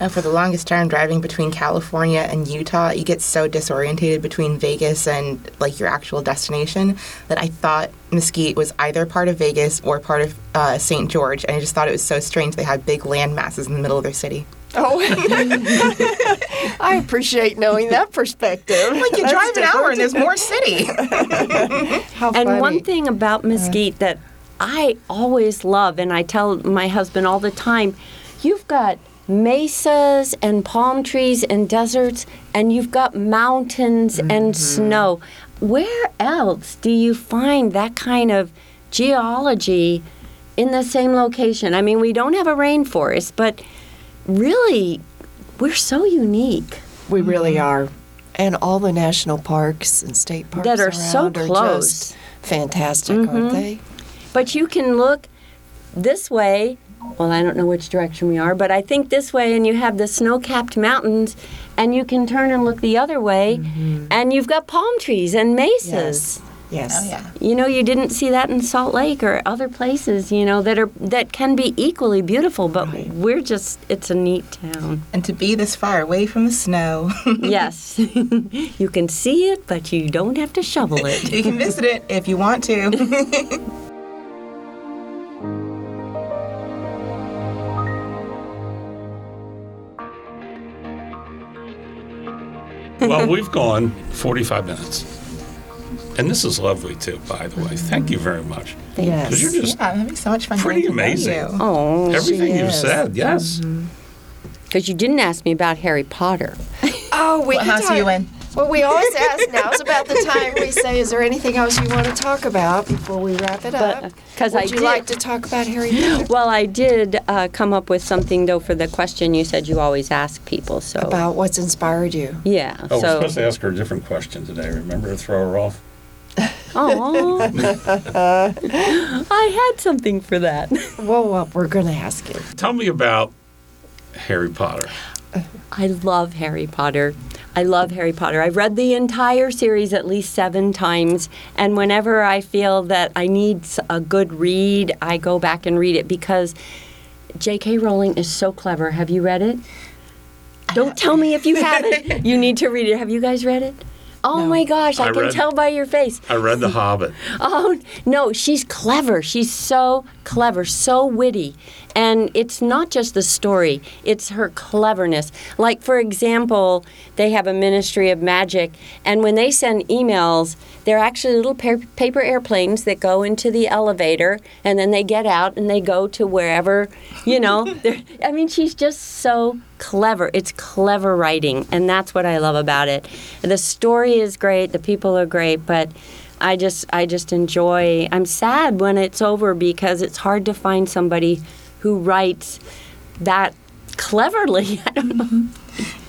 Uh, for the longest time driving between California and Utah, you get so disorientated between Vegas and like your actual destination that I thought Mesquite was either part of Vegas or part of uh, St. George, and I just thought it was so strange they had big land masses in the middle of their city. Oh, I appreciate knowing that perspective. Like you That's drive an hour and there's more city. How And funny. one thing about Mesquite that I always love, and I tell my husband all the time, you've got mesas and palm trees and deserts, and you've got mountains and mm-hmm. snow. Where else do you find that kind of geology in the same location? I mean, we don't have a rainforest, but really, we're so unique. we mm-hmm. really are, and all the national parks and state parks That are so close. just fantastic, aren't mm-hmm. they? But you can look this way. Well, I don't know which direction we are, but I think this way, and you have the snow capped mountains, and you can turn and look the other way, mm-hmm. and you've got palm trees and mesas. Yes. Oh yeah. You know, you didn't see that in Salt Lake or other places, you know, that are that can be equally beautiful, but we're just it's a neat town. And to be this far away from the snow, yes. you can see it, but you don't have to shovel it. you can visit it if you want to. well, we've gone 45 minutes. And this is lovely too, by the way. Thank you very much. Yes. Because you're just yeah, I'm having so much fun. Pretty getting to know amazing. you. Oh, everything you've said. Yes. Mm-hmm. because you didn't ask me about Harry Potter. Oh, we What can house talk- are you in? Well, we always ask now. is about the time we say, "Is there anything else you want to talk about before we wrap it But, up?" 'cause Would I you did- like to talk about Harry Potter? Well, I did uh, come up with something though for the question you said you always ask people. So about what's inspired you? yeah, Oh, we're so supposed to ask her a different question today. Remember to throw her off? oh, I had something for that. Well, well we're going to ask you. Tell me about Harry Potter. I love Harry Potter. I love Harry Potter. I've read the entire series at least seven times, and whenever I feel that I need a good read, I go back and read it because J.K. Rowling is so clever. Have you read it? Don't tell me if you haven't. You need to read it. Have you guys read it? Oh my gosh, I, I can read- tell by your face. I read The Hobbit. Oh, no, she's clever. She's so clever, so witty. And it's not just the story, it's her cleverness. Like, for example, they have a Ministry of Magic, and when they send emails, they're actually little pa- paper airplanes that go into the elevator, and then they get out and they go to wherever, you know. They're- I mean, she's just so clever. It's clever writing, and that's what I love about it. The story is great, the people are great, but I just I just enjoy. I'm sad when it's over because it's hard to find somebody who writes that cleverly. I don't know.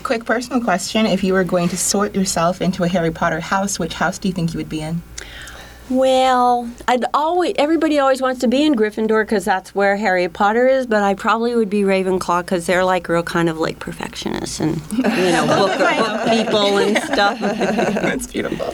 Quick personal question: If you were going to sort yourself into a Harry Potter house, which house do you think you would be in? Well, I'd always everybody always wants to be in Gryffindor because that's where Harry Potter is, but I probably would be Ravenclaw because they're like real kind of like perfectionists and you know book, book people and stuff. That's beautiful.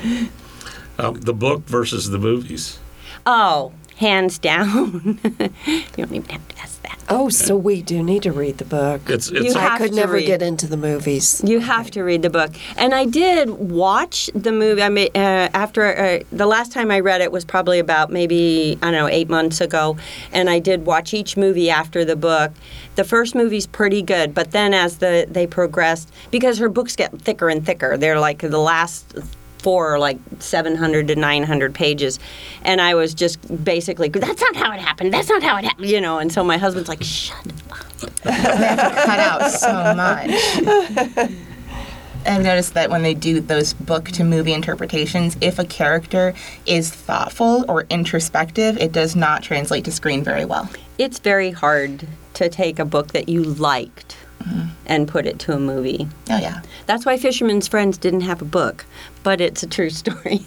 Um, the book versus the movies. Oh, hands down. you don't even have to ask that. Oh, so we do need to read the book. It's it's You I have could to never read. get into the movies. You have to read the book. And I did watch the movie. I mean, uh, after uh, the last time I read it was probably about maybe I don't know eight months ago, and I did watch each movie after the book. The first movie's pretty good, but then as the they progressed, because her books get thicker and thicker, they're like the last four like 700 to 900 pages and i was just basically that's not how it happened that's not how it happened you know and so my husband's like shut up cut out so much. I've noticed that when they do those book to movie interpretations, if a character is thoughtful or introspective, it does not translate to screen very well. it's very hard to take a book that you liked and put it to a movie. Oh, yeah. That's why Fisherman's Friends didn't have a book, but it's a true story.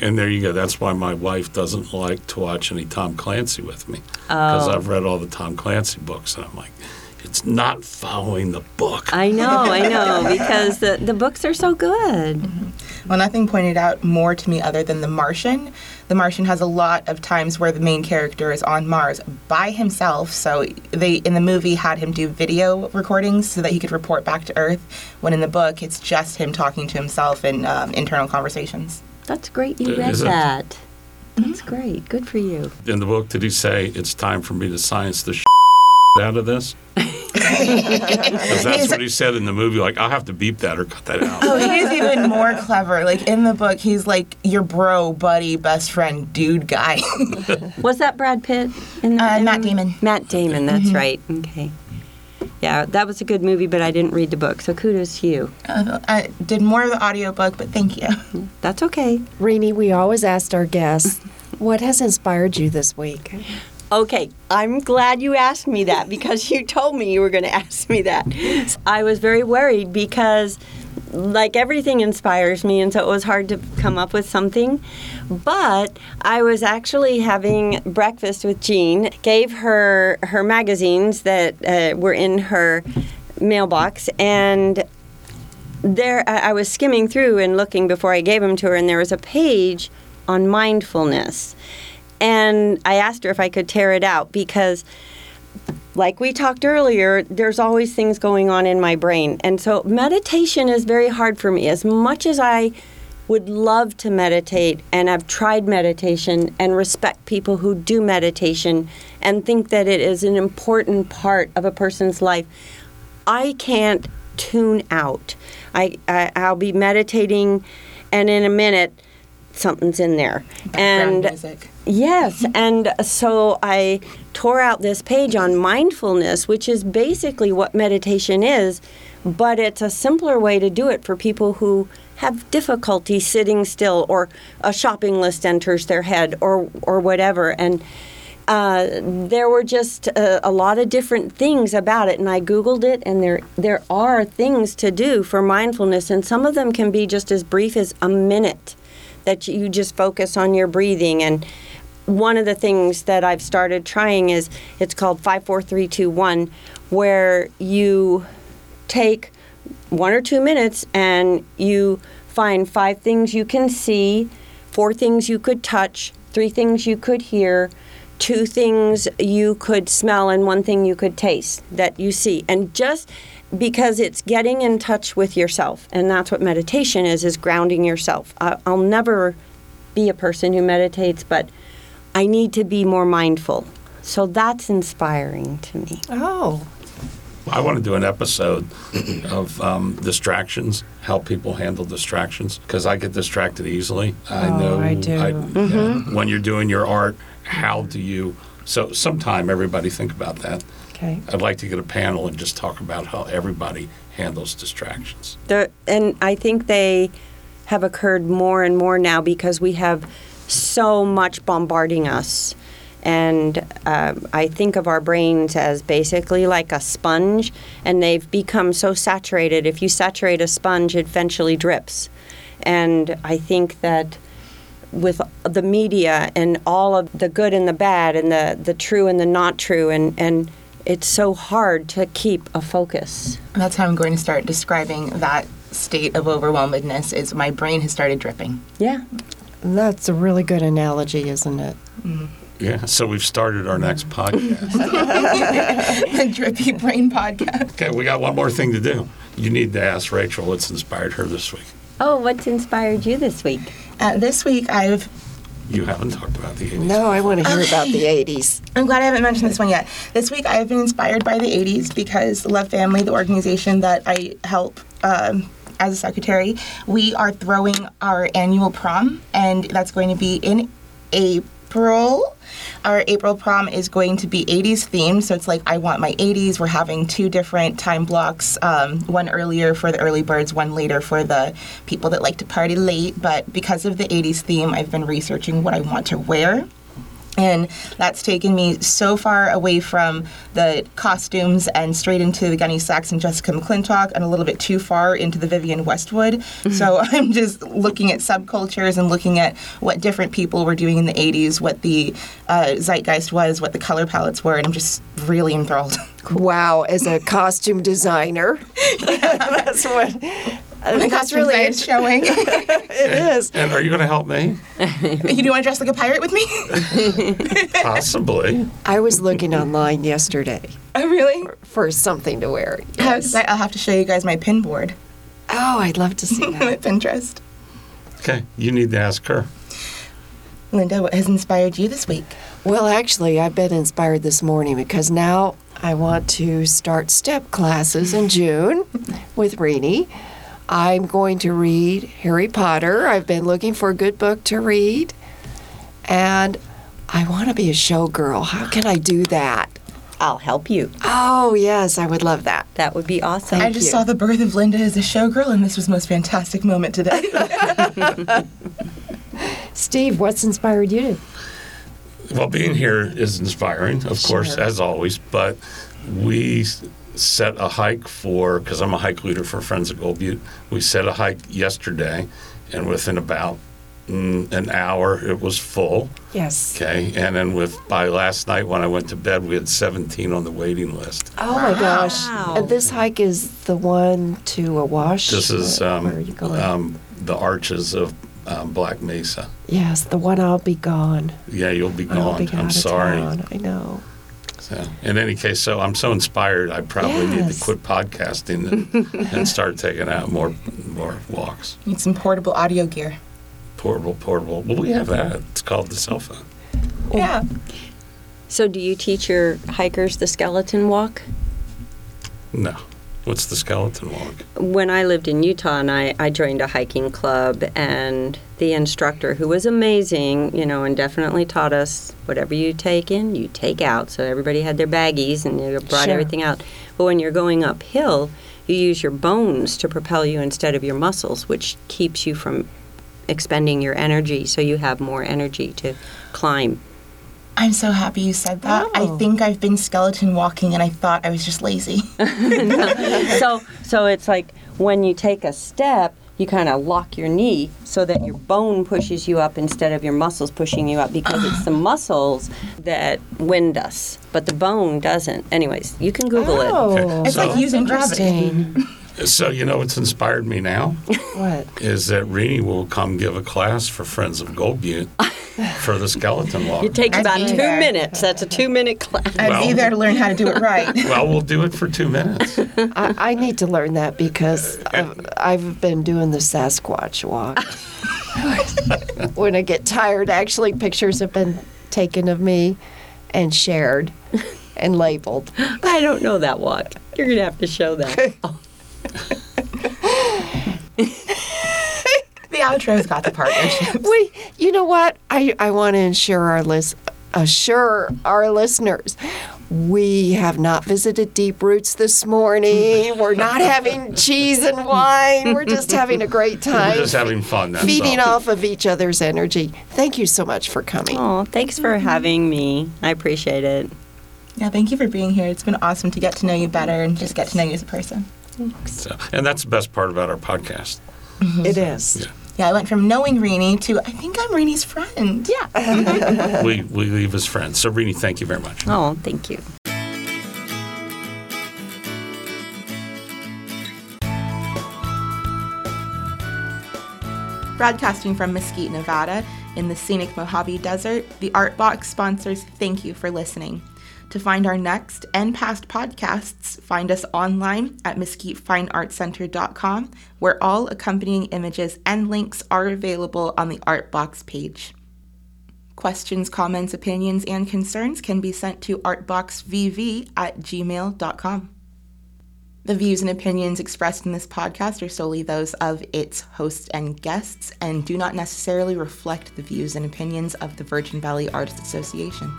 and there you go. That's why my wife doesn't like to watch any Tom Clancy with me because Oh. I've read all the Tom Clancy books, and I'm like, it's not following the book. I know, I know, because the, the books are so good. Well, nothing pointed out more to me other than The Martian. The Martian has a lot of times where the main character is on Mars by himself. So they in the movie had him do video recordings so that he could report back to Earth. When in the book, it's just him talking to himself in um, internal conversations. That's great you read is it? that. That's great. Good for you. In the book, did he say it's time for me to science the out of this? Because that's what he said in the movie. Like, I'll have to beep that or cut that out. Oh, he's even more clever. Like in the book, he's like your bro, buddy, best friend, dude guy. Was that Brad Pitt? In the, Uh, in Matt Damon. Matt Damon, that's right. Okay. Yeah, that was a good movie, but I didn't read the book, so kudos to you. Uh, I did more of the audiobook, but thank you. That's okay. Reenie, we always asked our guests, what has inspired you this week? Okay, I'm glad you asked me that because you told me you were going to ask me that. I was very worried because, like, everything inspires me, and so it was hard to come up with something. But I was actually having breakfast with Jean, gave her her magazines that uh, were in her mailbox, and there I I was skimming through and looking before I gave them to her, and there was a page on mindfulness. And I asked her if I could tear it out because, like we talked earlier, there's always things going on in my brain. And so meditation is very hard for me. As much as I would love to meditate and I've tried meditation and respect people who do meditation and think that it is an important part of a person's life, I can't tune out. I, I I'll be meditating, and in a minute, something's in there. Background and music. Yes, and so I tore out this page on mindfulness, which is basically what meditation is, but it's a simpler way to do it for people who have difficulty sitting still, or a shopping list enters their head, or or whatever, and uh, there were just a, a lot of different things about it, and I googled it, and there there are things to do for mindfulness, and some of them can be just as brief as a minute, that you just focus on your breathing. And one of the things that I've started trying is it's called five, four, three, two, one, where you take one or two minutes and you find five things you can see, four things you could touch, three things you could hear, two things you could smell, and one thing you could taste that you see. And just because it's getting in touch with yourself, and that's what meditation is, is grounding yourself. I, I'll never be a person who meditates, but I need to be more mindful. So that's inspiring to me. Oh, I want to do an episode of um, distractions, how people handle distractions, because I get distracted easily. I Oh, know. I do. yeah, when you're doing your art, how do you? So, sometime everybody think about that. okay. I'd like to get a panel and just talk about how everybody handles distractions. The, and I think they have occurred more and more now because we have so much bombarding us. And um, I think of our brains as basically like a sponge, and they've become so saturated. If you saturate a sponge, it eventually drips. And I think that with the media and all of the good and the bad, and the, the true and the not true, and, and it's so hard to keep a focus. That's how I'm going to start describing that state of overwhelmedness is my brain has started dripping. Yeah. That's a really good analogy, isn't it? Yeah, so we've started our next podcast. the Drippy Brain Podcast. Okay, we got one more thing to do. You need to ask Rachel what's inspired her this week. Oh, what's inspired you this week? Uh, this week, I've You haven't talked about the 80s. No, I want to hear about the 80s. I'm glad I haven't mentioned this one yet. This week I've been inspired by the 80s because Love Family, the organization that I help um, as a secretary, we are throwing our annual prom, and that's going to be in April. Our April prom is going to be 80s themed, so it's like I want my 80s. We're having two different time blocks, um, one earlier for the early birds, one later for the people that like to party late. But because of the 80s theme, I've been researching what I want to wear. And that's taken me so far away from the costumes and straight into the Gunne Sax and Jessica McClintock and a little bit too far into the Vivienne Westwood. So I'm just looking at subcultures and looking at what different people were doing in the 80s, what the uh, zeitgeist was, what the color palettes were, and I'm just really enthralled. Wow, as a costume designer, that's what. The that's costumes really I int- showing. it is. And are you going to help me? you do want to dress like a pirate with me? Possibly. I was looking online yesterday oh, really? for something to wear. Yes. I'll have to show you guys my pin board, Oh, I'd love to see my that. Pinterest. Okay, you need to ask her. Linda, what has inspired you this week? well, actually, I've been inspired this morning because now I want to start step classes in June with Reenie. I'm going to read Harry Potter. I've been looking for a good book to read. And I want to be a showgirl. How can I do that? I'll help you. Oh, yes, I would love that. That would be awesome. I just you. saw the birth of Linda as a showgirl, and this was the most fantastic moment today. Steve, what's inspired you? Well, being here is inspiring, of course, as always, but we s- set a hike for, because I'm a hike leader for Friends of Gold Butte, we set a hike yesterday, and within about mm, an hour, it was full. Yes. Okay, and then with by last night when I went to bed, we had 17 on the waiting list. Oh my gosh. Wow. And this hike is the one to a wash. This is Where- um, where are you going? um, the arches of um, Black Mesa. yes, the one I'll be gone. Yeah, you'll be I'll gone. be I'm of sorry. town. I know. So, in any case, so I'm so inspired. I probably need to quit podcasting and, and start taking out more more walks. Need some portable audio gear. Portable, portable. Well, we have that. It's called the cell phone. Yeah. so, do you teach your hikers the skeleton walk? No. What's the skeleton walk? When I lived in Utah and I, I joined a hiking club, and the instructor, who was amazing, you know, and definitely taught us whatever you take in, you take out. So everybody had their baggies and you brought Sure. everything out. But when you're going uphill, you use your bones to propel you instead of your muscles, which keeps you from expending your energy so you have more energy to climb. I'm so happy you said that. I Oh. think I've been skeleton walking and I thought I was just lazy. so so it's like when you take a step you kind of lock your knee so that your bone pushes you up instead of your muscles pushing you up because it's the muscles that wind us but the bone doesn't anyways you can google it Oh, It's like using gravity. interesting. So you know what's inspired me now what? is that Reenie will come give a class for Friends of Gold Butte for the skeleton walk. it takes I'd about be two there. minutes that's a two minute class I'd Well- be there to learn how to do it right. well, we'll do it for two minutes. I, I need to learn that because I've, I've been doing the Sasquatch walk. when I get tired, actually, pictures have been taken of me and shared and labeled. i don't know that walk you're gonna have to show that the outro's got the partnership. We, you know what? I, I want to ensure our list, assure our listeners, we have not visited Deep Roots this morning. We're not having cheese and wine. We're just having a great time. We're just having fun. That's feeding all. off of each other's energy. Thank you so much for coming. oh thanks for having me i appreciate it Yeah, thank you for being here. It's been awesome to get to know you better and just get to know you as a person. So, and that's the best part about our podcast. Mm-hmm. It is. Yeah. Yeah, I went from knowing Reenie to I think I'm Reenie's friend. Yeah. we, we leave as friends. So, Reenie, thank you very much. oh thank you Broadcasting from Mesquite, Nevada, in the scenic Mojave Desert, the Art Box sponsors thank you for listening. To find our next and past podcasts, find us online at mesquitefineartcenter.com, where all accompanying images and links are available on the Art Box page. Questions, comments, opinions, and concerns can be sent to artboxvv at gmail.com. The views and opinions expressed in this podcast are solely those of its hosts and guests and do not necessarily reflect the views and opinions of the Virgin Valley Artists Association.